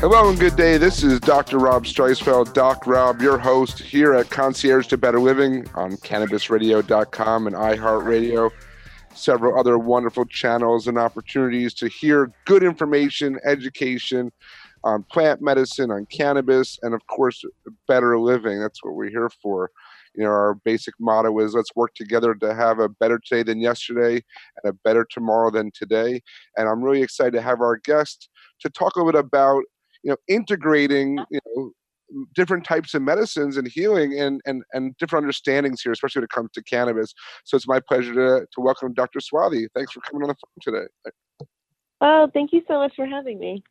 Hello and good day. This is Dr. Rob Streisfeld, Doc Rob, your host here at Concierge to Better Living on CannabisRadio.com and iHeartRadio, several other wonderful channels and opportunities to hear good information, education on plant medicine, on cannabis, and of course, better living. That's what we're here for. You know, our basic motto is let's work together to have a better today than yesterday and a better tomorrow than today. And I'm really excited to have our guest to talk a little bit about you know integrating you know different types of medicines and healing and and and different understandings here especially when it comes to cannabis. So it's my pleasure to to welcome dr swathi thanks for coming on the phone today. Oh thank you so much for having me.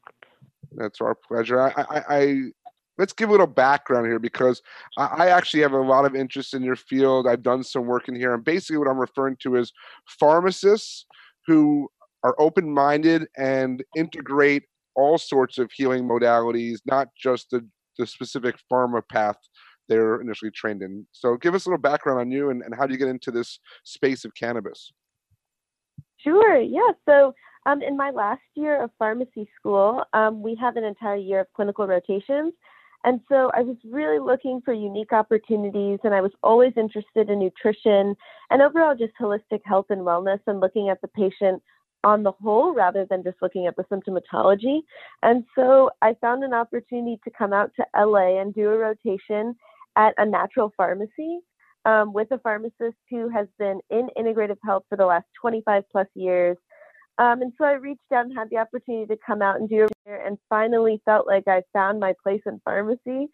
That's our pleasure. I i, I let's give a little background here because I, I actually have a lot of interest in your field. I've done some work in here and basically what i'm referring to is pharmacists who are open-minded and integrate all sorts of healing modalities, not just the, the specific pharma path they're initially trained in. So give us a little background on you and, and how do you get into this space of cannabis? Sure, yeah. So um, in my last year of pharmacy school, um, we have an entire year of clinical rotations. And so I was really looking for unique opportunities, and I was always interested in nutrition and overall just holistic health and wellness and looking at the patient on the whole rather than just looking at the symptomatology. And so I found an opportunity to come out to LA and do a rotation at a natural pharmacy um, with a pharmacist who has been in integrative health for the last 25 plus years. Um, and so I reached out and had the opportunity to come out and do it and finally felt like I found my place in pharmacy.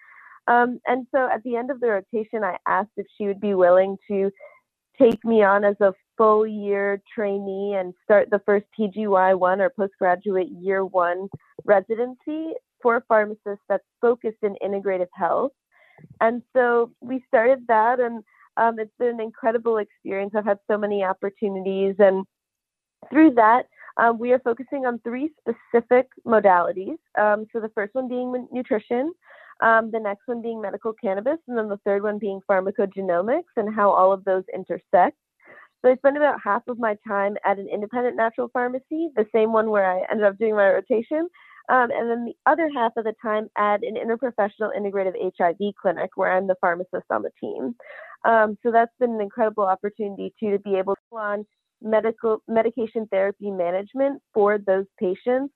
Um, and so at the end of the rotation, I asked if she would be willing to take me on as a full year trainee and start the first PGY1 or postgraduate year one residency for pharmacists that's focused in integrative health. And so we started that, and um, it's been an incredible experience. I've had so many opportunities, and through that, um, we are focusing on three specific modalities. Um, so the first one being nutrition, um, the next one being medical cannabis, and then the third one being pharmacogenomics and how all of those intersect. So I spent about half of my time at an independent natural pharmacy, the same one where I ended up doing my rotation, um, and then the other half of the time at an interprofessional integrative HIV clinic where I'm the pharmacist on the team. Um, so that's been an incredible opportunity too to be able to on medical medication therapy management for those patients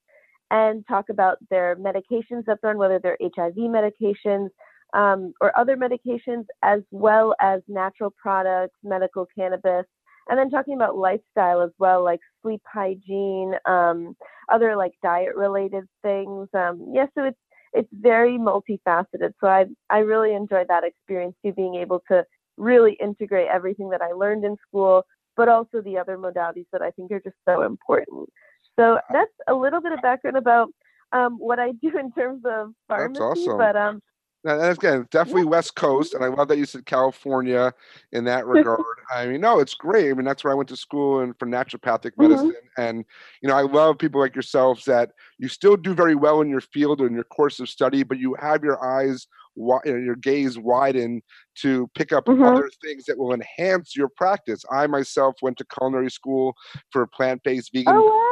and talk about their medications that they're on, whether they're HIV medications um, or other medications, as well as natural products, medical cannabis, and then talking about lifestyle as well, like sleep hygiene, um, other like diet related things. Um, yeah, so it's it's very multifaceted. So I I really enjoyed that experience too, being able to really integrate everything that I learned in school, but also the other modalities that I think are just so important. So that's a little bit of background about um, what I do in terms of pharmacy. That's awesome. But um, and again, definitely yeah. West Coast, and I love that you said California in that regard. I mean, no, it's great. I mean, that's where I went to school and for naturopathic mm-hmm. medicine, mm-hmm. and you know, I love people like yourselves that you still do very well in your field or in your course of study, but you have your eyes, your gaze widen to pick up mm-hmm. other things that will enhance your practice. I myself went to culinary school for plant-based vegan. Oh, wow.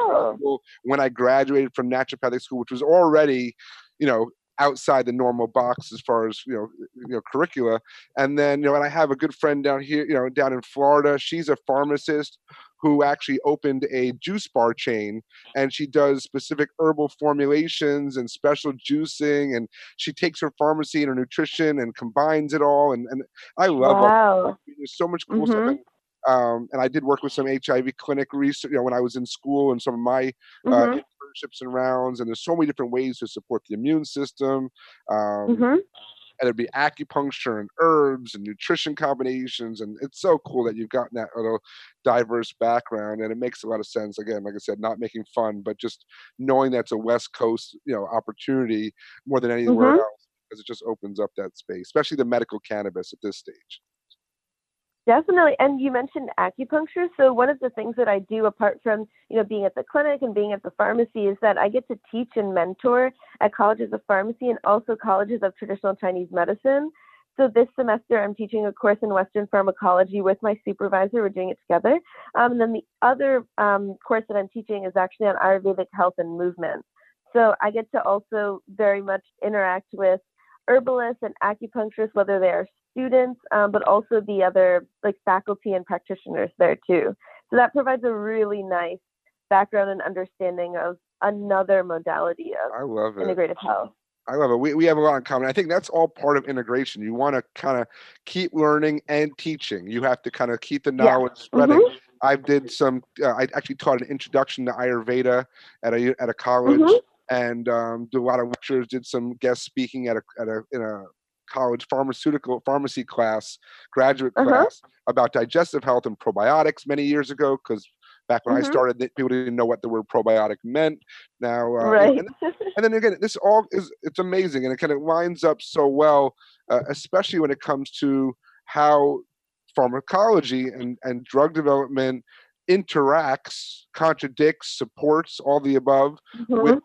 When I graduated from naturopathic school, which was already you know outside the normal box as far as you know you know curricula and then you know and i have a good friend down here you know down in florida she's a pharmacist who actually opened a juice bar chain and she does specific herbal formulations and special juicing and she takes her pharmacy and her nutrition and combines it all and, and i love wow. there's so much cool mm-hmm. stuff um, and I did work with some HIV clinic research, you know, when I was in school and some of my uh, mm-hmm and rounds, and there's so many different ways to support the immune system. Um, mm-hmm. and it'd be acupuncture and herbs and nutrition combinations. And it's so cool that you've gotten that little diverse background, and it makes a lot of sense. Again, like I said, not making fun, but just knowing that's a West Coast, you know, opportunity more than anywhere Mhm. else, because it just opens up that space, especially the medical cannabis at this stage. Definitely. And you mentioned acupuncture. So one of the things that I do apart from, you know, being at the clinic and being at the pharmacy is that I get to teach and mentor at colleges of pharmacy and also colleges of traditional Chinese medicine. So this semester I'm teaching a course in Western pharmacology with my supervisor. We're doing it together. Um, and then the other um, course that I'm teaching is actually on Ayurvedic health and movement. So I get to also very much interact with herbalists and acupuncturists, whether they are students, um, but also the other like faculty and practitioners there too. So that provides a really nice background and understanding of another modality of I love it. integrative health. I love it. We, we have a lot in common. I think that's all part of integration. You want to kind of keep learning and teaching. You have to kind of keep the Yeah. knowledge spreading. Mhm. I did some. Uh, I actually taught an introduction to Ayurveda at a at a college, Mhm. And um, did a lot of lectures. Did some guest speaking at a at a in a college pharmaceutical pharmacy class, graduate Uh-huh. class about digestive health and probiotics many years ago. Because back when I Mhm. started, people didn't know what the word probiotic meant. Now, uh, right. and, and then again, this all is it's amazing, and it kind of lines up so well, uh, especially when it comes to how pharmacology and, and drug development interacts, contradicts, supports all the above with Mhm.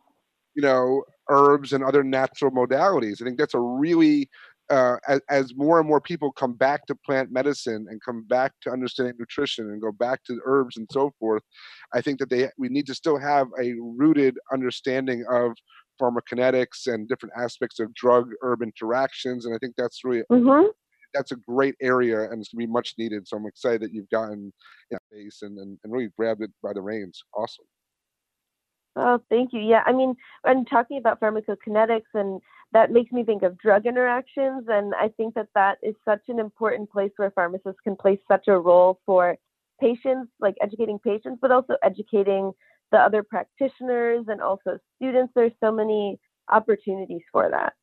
You know herbs and other natural modalities. I think that's a really uh, as, as more and more people come back to plant medicine and come back to understanding nutrition and go back to herbs and so forth, I think that they we need to still have a rooted understanding of pharmacokinetics and different aspects of drug herb interactions. And I think that's really Mhm. that's a great area and it's gonna be much needed. So I'm excited that you've gotten yeah, base and, and, and really grabbed it by the reins. Awesome. Oh, thank you. Yeah, I mean, I'm talking about pharmacokinetics, and that makes me think of drug interactions. And I think that that is such an important place where pharmacists can play such a role for patients, like educating patients, but also educating the other practitioners and also students. There's so many opportunities for that.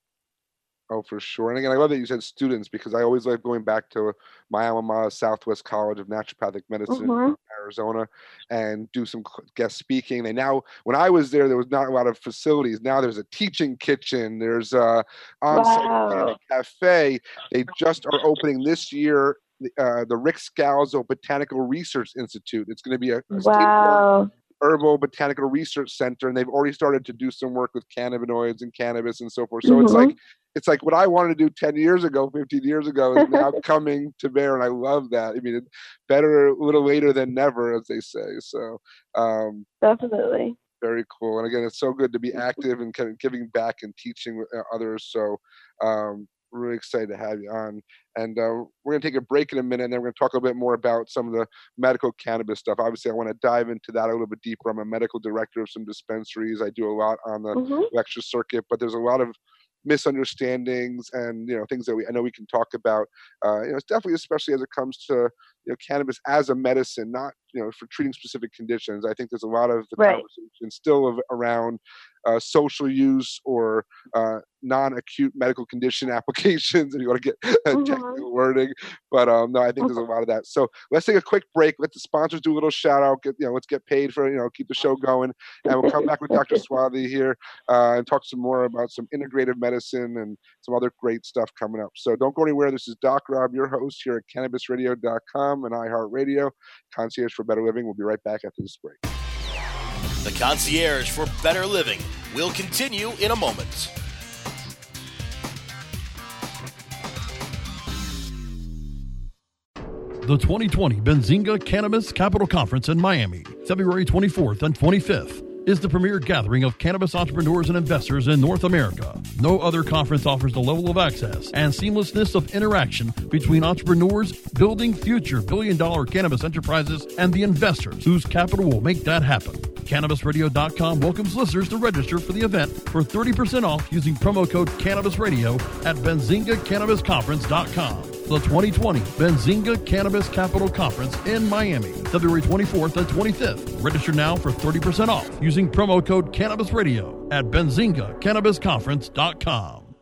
Oh, for sure. And again, I love that you said students because I always like going back to my alma mater, Southwest College of Naturopathic Medicine, Mhm. Arizona, and do some guest speaking. They now, when I was there, there was not a lot of facilities. Now there's a teaching kitchen. There's a on-site Wow. cafe. They just are opening this year. the, Uh, the Ric Scalzo Botanical Research Institute. It's going to be a, a Wow. herbal botanical research center and they've already started to do some work with cannabinoids and cannabis and so forth so it's Mhm. like it's like what i wanted to do 10 years ago 15 years ago is now coming to bear and i love that. I mean better a little later than never as they say so um Definitely. very cool. And again it's so good to be active and kind of giving back and teaching uh, others so um really excited to have you on. And uh, we're going to take a break in a minute and then we're going to talk a little bit more about some of the medical cannabis stuff. Obviously i want to dive into that a little bit deeper. I'm a medical director of some dispensaries. I do a lot on the Mhm. lecture circuit but there's a lot of misunderstandings and you know things that we I know we can talk about. Uh, you know, it's definitely especially as it comes to you know cannabis as a medicine, not you know for treating specific conditions. I think there's a lot of the Right. conversation still of, around uh, social use or uh, non-acute medical condition applications, and you want to get uh, Mhm. technical wording. But um, no, I think there's a lot of that. So let's take a quick break. Let the sponsors do a little shout out. Get you know, let's get paid for you know keep the show going, and we'll come back with Dr. Swathi here uh, and talk some more about some integrative medicine and some other great stuff coming up. So don't go anywhere. This is Doc Rob, your host here at CannabisRadio.com and iHeartRadio, Concierge for Better Living. We'll be right back after this break. The Concierge for Better Living will continue in a moment. The 2020 Benzinga Cannabis Capital Conference in Miami, February 24th and 25th, is the premier gathering of cannabis entrepreneurs and investors in North America. No other conference offers the level of access and seamlessness of interaction between entrepreneurs building future billion dollar cannabis enterprises and the investors whose capital will make that happen. CannabisRadio.com welcomes listeners to register for the event for 30% off using promo code CannabisRadio at BenzingaCannabisConference.com. The 2020 Benzinga Cannabis Capital Conference in Miami, February 24th and 25th. Register now for 30% off using promo code CannabisRadio at BenzingaCannabisConference.com.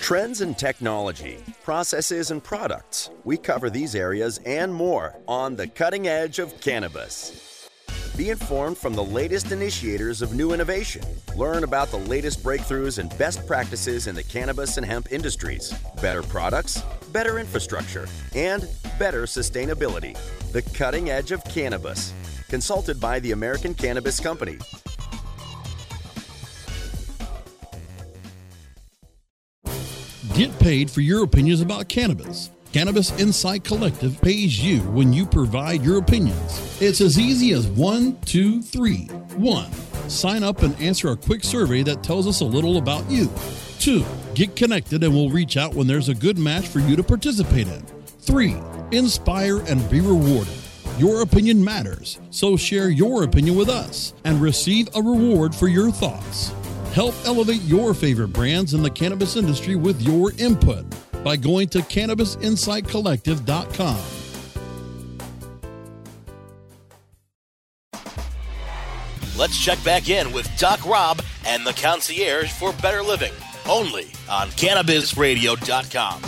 Trends in technology, processes, and products. We cover these areas and more on the cutting edge of cannabis. Be informed from the latest initiators of new innovation. Learn about the latest breakthroughs and best practices in the cannabis and hemp industries. Better products, better infrastructure, and better sustainability. The cutting edge of cannabis. Consulted by the American Cannabis Company. Get paid for your opinions about cannabis. Cannabis Insight Collective pays you when you provide your opinions. It's as easy as one, two, three. One, sign up and answer a quick survey that tells us a little about you. Two, get connected and we'll reach out when there's a good match for you to participate in. Three, inspire and be rewarded. Your opinion matters, so share your opinion with us and receive a reward for your thoughts. Help elevate your favorite brands in the cannabis industry with your input by going to cannabisinsightcollective.com. Let's check back in with Doc Rob and the concierge for better living, only on cannabisradio.com.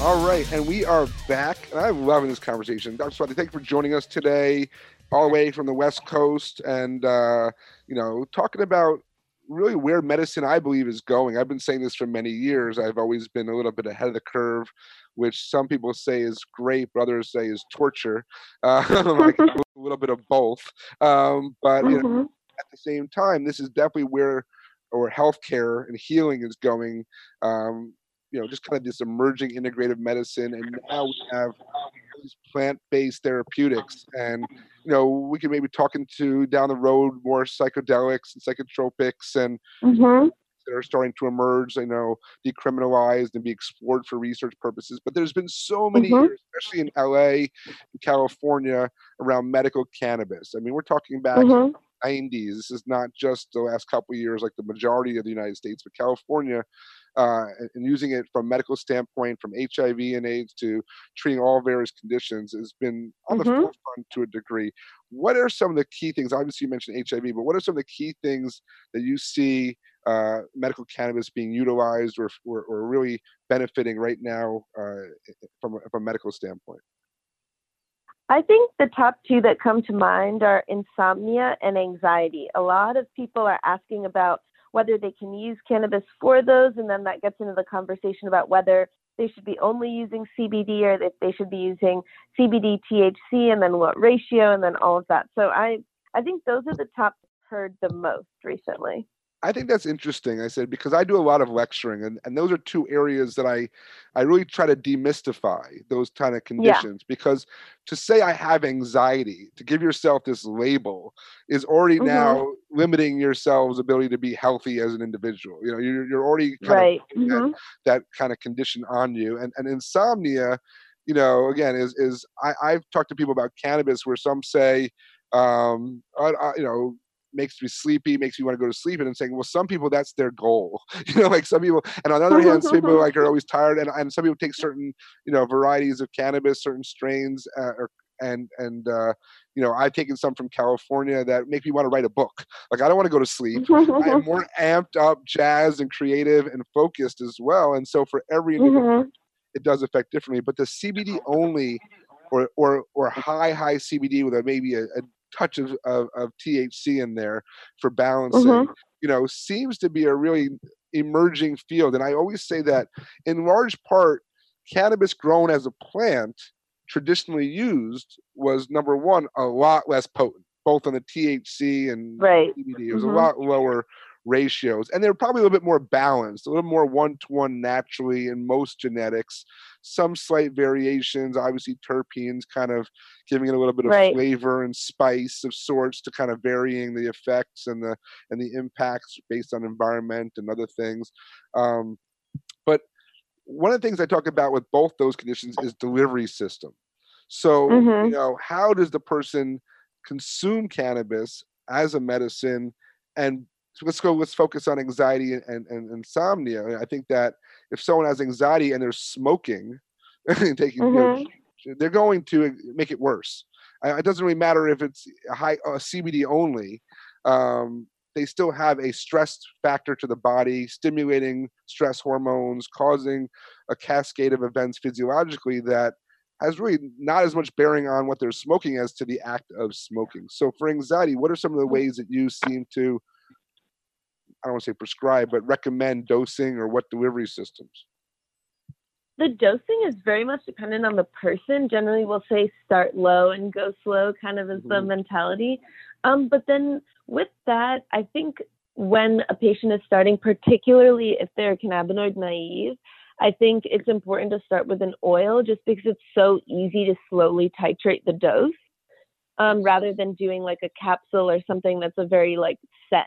All right, and we are back, and I'm loving this conversation. Dr. Swathi, thank you for joining us today, all the way from the West Coast, and uh, you know, talking about really where medicine I believe is going. I've been saying this for many years. I've always been a little bit ahead of the curve, which some people say is great, but others say is torture. Uh, like a little bit of both. Um, but you know, at the same time, this is definitely where or healthcare and healing is going. Um, you know, just kind of this emerging integrative medicine, and now we have these plant-based therapeutics, and you know, we can maybe talk into down the road more psychedelics and psychotropics and Mhm. that are starting to emerge, you know, decriminalized and be explored for research purposes. But there's been so many Mhm. years, especially in LA and California, around medical cannabis. I mean, we're talking back Mhm. 90s. This is not just the last couple of years like the majority of the United States, but California, uh, and, using it from medical standpoint, from HIV and AIDS to treating all various conditions, has been on the Mhm. forefront to a degree. What are some of the key things? Obviously, you mentioned HIV, but what are some of the key things that you see uh, medical cannabis being utilized or, or, or really benefiting right now uh, from, from a medical standpoint? I think the top two that come to mind are insomnia and anxiety. A lot of people are asking about whether they can use cannabis for those, and then that gets into the conversation about whether they should be only using CBD or if they should be using CBD, THC, and then what ratio, and then all of that. So I, I think those are the top heard the most recently. I think that's interesting. I said because I do a lot of lecturing, and, and those are two areas that I I really try to demystify those kind of conditions. Because to say I have anxiety, to give yourself this label, is already Mhm. now limiting yourself's ability to be healthy as an individual. You know, you're you're already kind Right. of putting that, that kind of condition on you, and and insomnia, you know, again is is I I've talked to people about cannabis where some say, um, I, I, you know makes me sleepy, makes me want to go to sleep. And I'm saying, well, some people that's their goal. You know, like some people, and on the other hand, some people like are always tired, and, and some people take certain, you know, varieties of cannabis, certain strains, uh, or, and and uh, you know, I've taken some from California that make me want to write a book. Like I don't want to go to sleep. I am more amped up, jazzed, and creative and focused as well. And so for every individual, Mhm. it does affect differently. But the CBD only, or or or high high CBD with a, maybe a, a touch of, of, of THC in there for balancing, Mhm. you know, seems to be a really emerging field. And I always say that in large part, cannabis grown as a plant, traditionally used, was number one, a lot less potent, both on the THC and Right. CBD. It was Mhm. a lot lower ratios, and they're probably a little bit more balanced, a little more one to one naturally in most genetics. Some slight variations, obviously terpenes, kind of giving it a little bit of Right. flavor and spice of sorts to kind of varying the effects and the and the impacts based on environment and other things. Um, but one of the things I talk about with both those conditions is delivery system. So, you Mhm. know, how does the person consume cannabis as a medicine? And so let's go, let's focus on anxiety and, and, and insomnia. I think that if someone has anxiety and they're smoking, taking, you know, they're going to make it worse. It doesn't really matter if it's a high uh, CBD only. Um, they still have a stress factor to the body, stimulating stress hormones, causing a cascade of events physiologically that has really not as much bearing on what they're smoking as to the act of smoking. So for anxiety, what are some of the ways that you seem to I don't want to say prescribe, but recommend dosing or what delivery systems? The dosing is very much dependent on the person. Generally, we'll say start low and go slow, kind of as mm-hmm. the mentality. Um, but then with that, I think when a patient is starting, particularly if they're cannabinoid naive, I think it's important to start with an oil just because it's so easy to slowly titrate the dose um, rather than doing like a capsule or something that's a very like set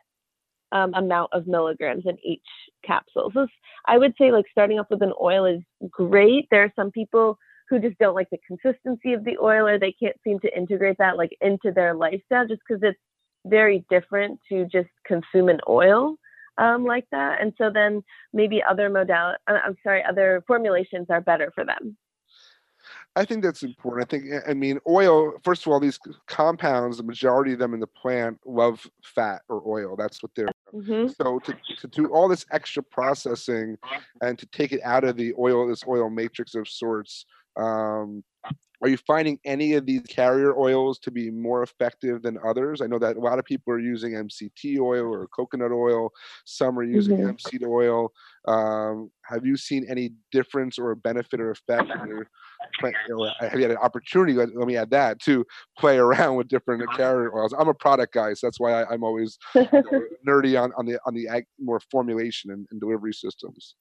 um, amount of milligrams in each capsule. So I would say like starting off with an oil is great. There are some people who just don't like the consistency of the oil or they can't seem to integrate that like into their lifestyle just because it's very different to just consume an oil um, like that. And so then maybe other modal, uh, I'm sorry, other formulations are better for them. I think that's important. I think, I mean, oil, first of all, these compounds, the majority of them in the plant love fat or oil. That's what they're. Mm-hmm. So to, to do all this extra processing and to take it out of the oil, this oil matrix of sorts, um, are you finding any of these carrier oils to be more effective than others? I know that a lot of people are using MCT oil or coconut oil. Some are using mm-hmm. MCT oil. Um, have you seen any difference or benefit or effect? Your, have you had an opportunity? Let, let, me add that to play around with different carrier oils. I'm a product guy, so that's why I, am always you know, nerdy on, on the on the more formulation and, and delivery systems.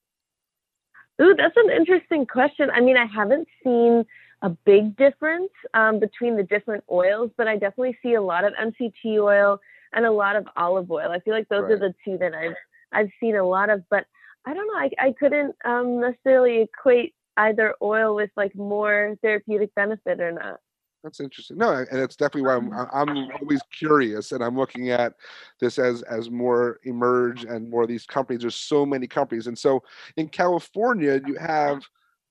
Ooh, that's an interesting question. I mean, I haven't seen a big difference um, between the different oils, but I definitely see a lot of MCT oil and a lot of olive oil. I feel like those right. are the two that I've I've seen a lot of, but I don't know. I, I couldn't um, necessarily equate either oil with like more therapeutic benefit or not. That's interesting. No, and it's definitely why I'm I'm always curious, and I'm looking at this as as more emerge and more of these companies. There's so many companies, and so in California you have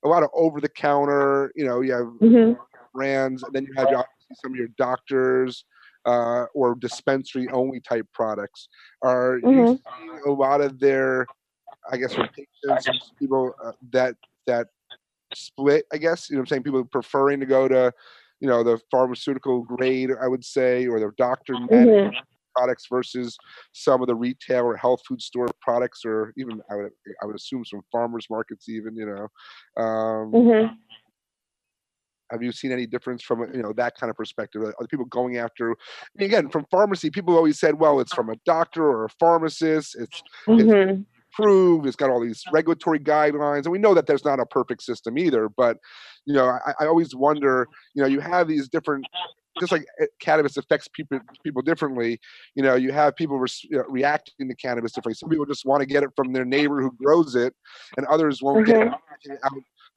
a lot of over the counter. You know, you have mm-hmm. brands, and then you have some of your doctors. Uh, or dispensary only type products. Are mm-hmm. you seeing a lot of their, I guess, for patients, people uh, that that split? I guess you know, I'm saying people preferring to go to you know the pharmaceutical grade i would say or the doctor mm-hmm. products versus some of the retail or health food store products or even i would i would assume some farmers markets even you know um, mm-hmm. have you seen any difference from you know that kind of perspective are people going after again from pharmacy people always said well it's from a doctor or a pharmacist it's, mm-hmm. it's approved. It's got all these regulatory guidelines, and we know that there's not a perfect system either. But you know, I, I always wonder. You know, you have these different just like eh, cannabis affects people people differently, you know, you have people re- you know, reacting to cannabis differently. Some people just want to get it from their neighbor who grows it, and others won't mm-hmm. get it out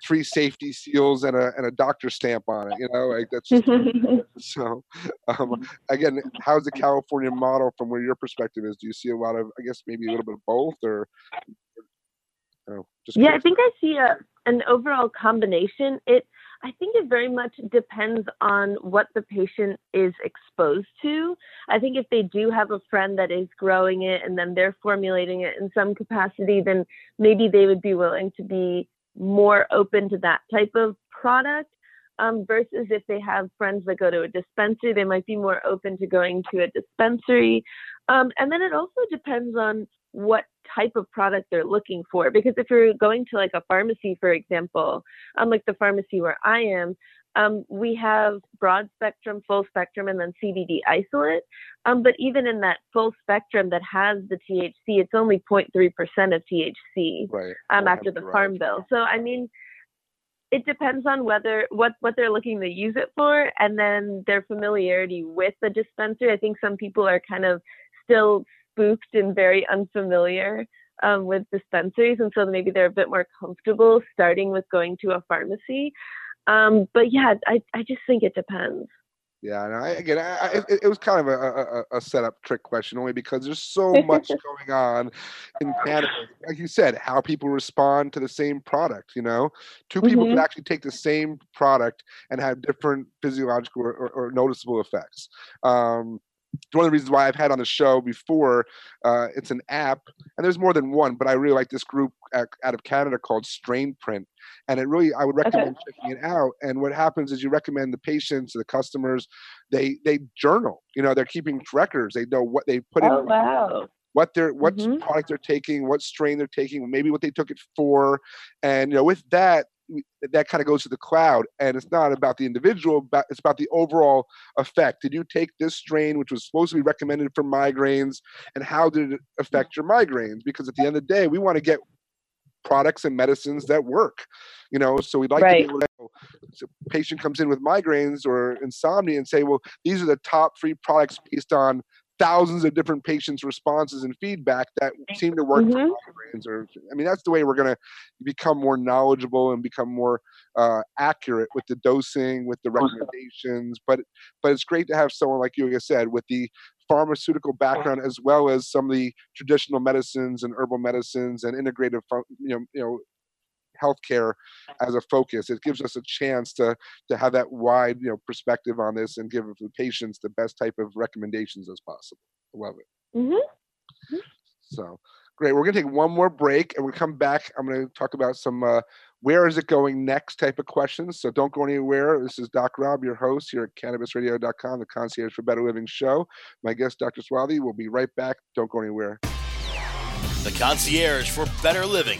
three safety seals and a and a doctor stamp on it. You know, like that's just, so. Um, again, how's the California model from where your perspective is? Do you see a lot of, I guess, maybe a little bit of both, or? You yeah, I think I see a an overall combination. It I think it very much depends on what the patient is exposed to. I think if they do have a friend that is growing it and then they're formulating it in some capacity, then maybe they would be willing to be more open to that type of product um, versus if they have friends that go to a dispensary, they might be more open to going to a dispensary. Um, and then it also depends on what type of product they're looking for. Because if you're going to like a pharmacy, for example, unlike the pharmacy where I am, um, we have broad spectrum, full spectrum, and then CBD isolate. Um, but even in that full spectrum that has the THC, it's only 0.3% of THC right. um, after the farm bill. So, I mean, it depends on whether what what they're looking to use it for and then their familiarity with the dispensary i think some people are kind of still spooked and very unfamiliar um, with dispensaries and so maybe they're a bit more comfortable starting with going to a pharmacy um, but yeah, I, I just think it depends. Yeah, and I, again, I, I, it, it, was kind of a, a, a, setup trick question only because there's so much going on in Canada. Like you said, how people respond to the same product. You know, 2 people mm-hmm. could actually take the same product and have different physiological or, or, or noticeable effects. Um, one of the reasons why I've had on the show before. Uh, it's an app, and there's more than one, but I really like this group out of Canada called Strainprint, and it really I would recommend okay. checking it out. And what happens is you recommend the patients, the customers, they they journal. You know, they're keeping records. They know what they put oh, in. Wow. What they're what mm-hmm. product they're taking, what strain they're taking, maybe what they took it for, and you know with that that kind of goes to the cloud and it's not about the individual but it's about the overall effect. Did you take this strain which was supposed to be recommended for migraines and how did it affect your migraines? Because at the end of the day we want to get products and medicines that work you know? So we'd like right. to be able to so patient comes in with migraines or insomnia and say well these are the top three products based on thousands of different patients' responses and feedback that seem to work mm-hmm. for migraines. Or I mean, that's the way we're going to become more knowledgeable and become more uh, accurate with the dosing, with the recommendations. But but it's great to have someone like you, like I said, with the pharmaceutical background as well as some of the traditional medicines and herbal medicines and integrative, you know, you know, healthcare as a focus. It gives us a chance to to have that wide you know perspective on this and give the patients the best type of recommendations as possible. I love it. Mm-hmm. mm-hmm. So great. We're gonna take one more break and we come back. I'm gonna talk about some. Uh, where is it going next type of questions. So don't go anywhere. This is Doc Rob, your host here at cannabisradio.com, the concierge for better living show. My guest, Dr. Swathi, will be right back. Don't go anywhere. The concierge for better living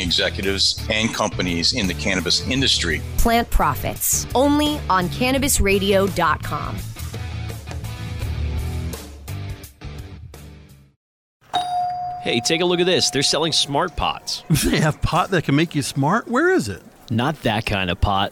executives and companies in the cannabis industry. Plant Profits, only on cannabisradio.com. Hey, take a look at this. They're selling smart pots. They have pot that can make you smart? Where is it? Not that kind of pot.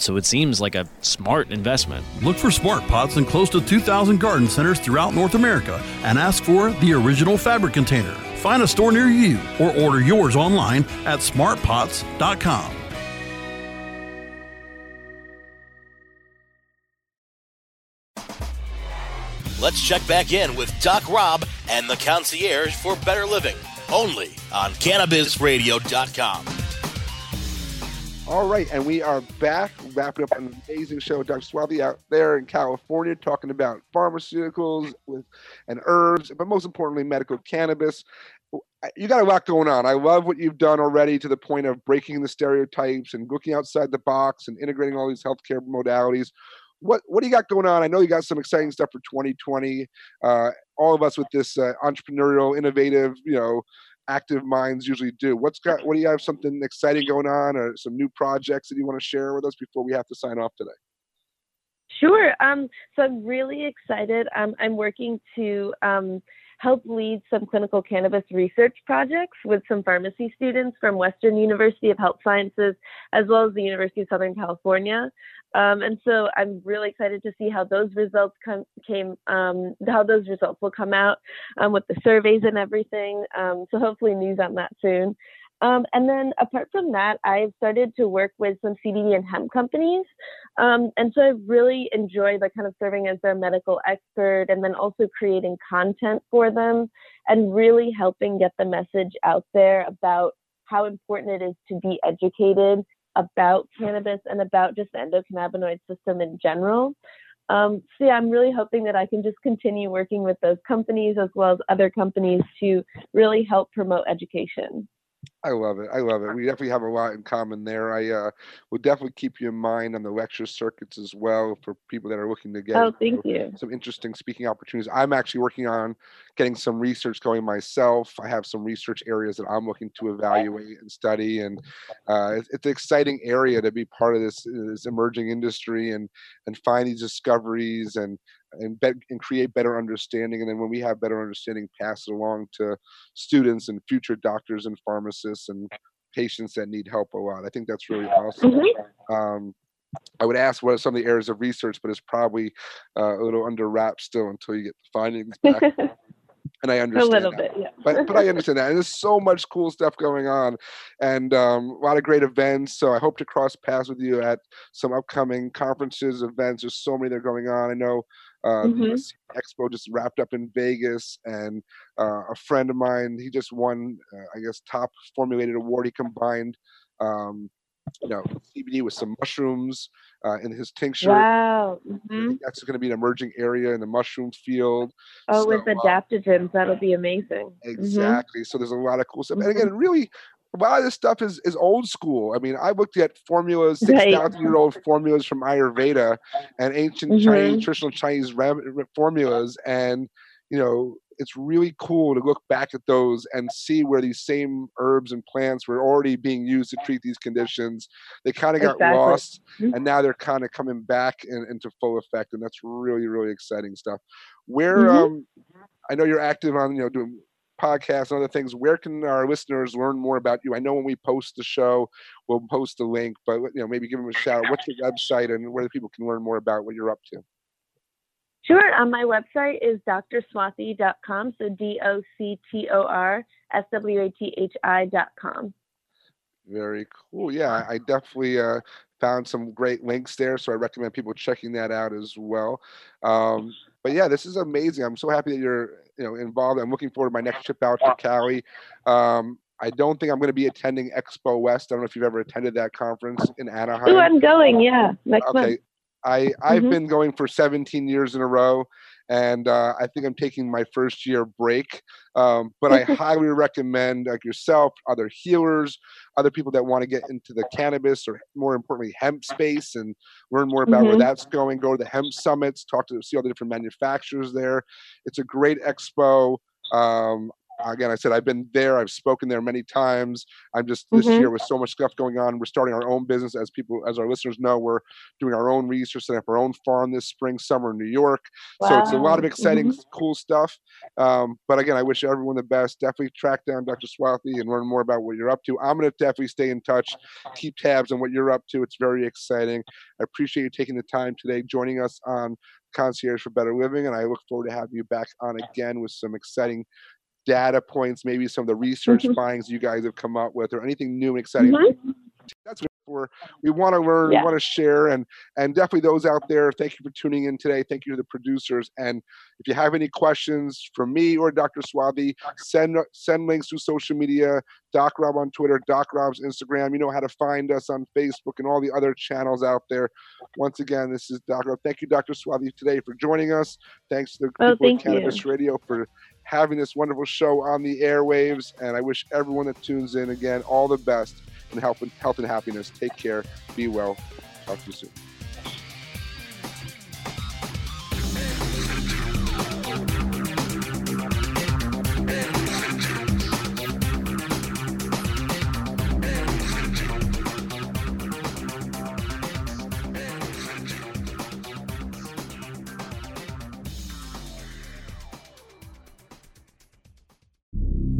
so it seems like a smart investment. Look for smart pots in close to 2,000 garden centers throughout North America and ask for the original fabric container. Find a store near you or order yours online at smartpots.com. Let's check back in with Doc Rob and the concierge for better living, only on CannabisRadio.com. All right, and we are back, wrapping up an amazing show. Dr. Swathi out there in California talking about pharmaceuticals with and herbs, but most importantly, medical cannabis. You got a lot going on. I love what you've done already to the point of breaking the stereotypes and looking outside the box and integrating all these healthcare modalities. What what do you got going on? I know you got some exciting stuff for 2020. Uh, all of us with this uh, entrepreneurial, innovative, you know, active minds usually do. What's got? What do you have? Something exciting going on, or some new projects that you want to share with us before we have to sign off today? Sure. Um, so I'm really excited. Um, I'm working to um, help lead some clinical cannabis research projects with some pharmacy students from Western University of Health Sciences, as well as the University of Southern California. Um, and so I'm really excited to see how those results come, came, um, how those results will come out um, with the surveys and everything. Um, so hopefully news on that soon. Um, and then apart from that, I've started to work with some CBD and hemp companies. Um, and so I've really enjoy the kind of serving as their medical expert and then also creating content for them and really helping get the message out there about how important it is to be educated about cannabis and about just the endocannabinoid system in general. Um, so yeah, I'm really hoping that I can just continue working with those companies as well as other companies to really help promote education. I love it. I love it. We definitely have a lot in common there. I uh, will definitely keep you in mind on the lecture circuits as well for people that are looking to get oh, thank you. some interesting speaking opportunities. I'm actually working on getting some research going myself. I have some research areas that I'm looking to evaluate and study, and uh, it's, it's, an exciting area to be part of this, this emerging industry and and find these discoveries and and, and create better understanding. And then when we have better understanding, pass it along to students and future doctors and pharmacists and patients that need help a lot. I think that's really awesome. Mm-hmm. Um, I would ask what are some of the areas of research, but it's probably uh, a little under wraps still until you get the findings back. and I understand a little that. bit, yeah. but but I understand that. And there's so much cool stuff going on, and um, a lot of great events. So I hope to cross paths with you at some upcoming conferences, events. There's so many that are going on. I know uh, mm-hmm. Expo just wrapped up in Vegas, and uh, a friend of mine, he just won, uh, I guess, top formulated award. He combined, um, you know, CBD with some mushrooms uh, in his tincture. Wow, mm-hmm. that's going to be an emerging area in the mushroom field. Oh, so, with uh, adaptogens, that'll be amazing. Mm-hmm. Exactly. Mm-hmm. So there's a lot of cool stuff, and again, really a lot of this stuff is is old school. I mean, I looked at formulas, six thousand right. year old formulas from Ayurveda and ancient mm-hmm. Chinese traditional Chinese formulas, and you know, it's really cool to look back at those and see where these same herbs and plants were already being used to treat these conditions. They kind of got exactly. lost, mm-hmm. and now they're kind of coming back in, into full effect, and that's really really exciting stuff. Where mm-hmm. um, I know you're active on, you know, doing podcasts and other things, where can our listeners learn more about you? I know when we post the show, we'll post a link, but you know, maybe give them a shout. What's your website and where people can learn more about what you're up to? Sure. Um, my website is drswathi.com. So D O C T O R S W A T H I.com. Very cool. Yeah, I definitely uh, found some great links there. So I recommend people checking that out as well. Um, but yeah, this is amazing. I'm so happy that you're you know involved. I'm looking forward to my next trip out to Cali. Um, I don't think I'm going to be attending Expo West. I don't know if you've ever attended that conference in Anaheim. Oh, I'm going. Yeah, next okay. month. I I've mm-hmm. been going for 17 years in a row, and uh, I think I'm taking my first year break. Um, but I highly recommend like yourself, other healers, other people that want to get into the cannabis or more importantly hemp space and learn more about mm-hmm. where that's going. Go to the hemp summits, talk to see all the different manufacturers there. It's a great expo. Um, again, I said I've been there. I've spoken there many times. I'm just this mm-hmm. year with so much stuff going on. We're starting our own business, as people, as our listeners know. We're doing our own research, setting up our own farm this spring, summer in New York. Wow. So it's a lot of exciting, mm-hmm. cool stuff. Um, but again, I wish everyone the best. Definitely track down Dr. Swathi and learn more about what you're up to. I'm going to definitely stay in touch, keep tabs on what you're up to. It's very exciting. I appreciate you taking the time today, joining us on Concierge for Better Living, and I look forward to having you back on again with some exciting data points, maybe some of the research mm-hmm. findings you guys have come up with, or anything new and exciting. Mm-hmm. That's we want to learn, yeah. we want to share, and and definitely those out there. Thank you for tuning in today. Thank you to the producers. And if you have any questions for me or Dr. Swathi, send send links to social media. Doc Rob on Twitter, Doc Rob's Instagram. You know how to find us on Facebook and all the other channels out there. Once again, this is Doc Rob. Thank you, Dr. Swathi, today for joining us. Thanks to the oh, people at Cannabis you. Radio for having this wonderful show on the airwaves. And I wish everyone that tunes in again all the best and health and, health and happiness. Take care. Be well. Talk to you soon.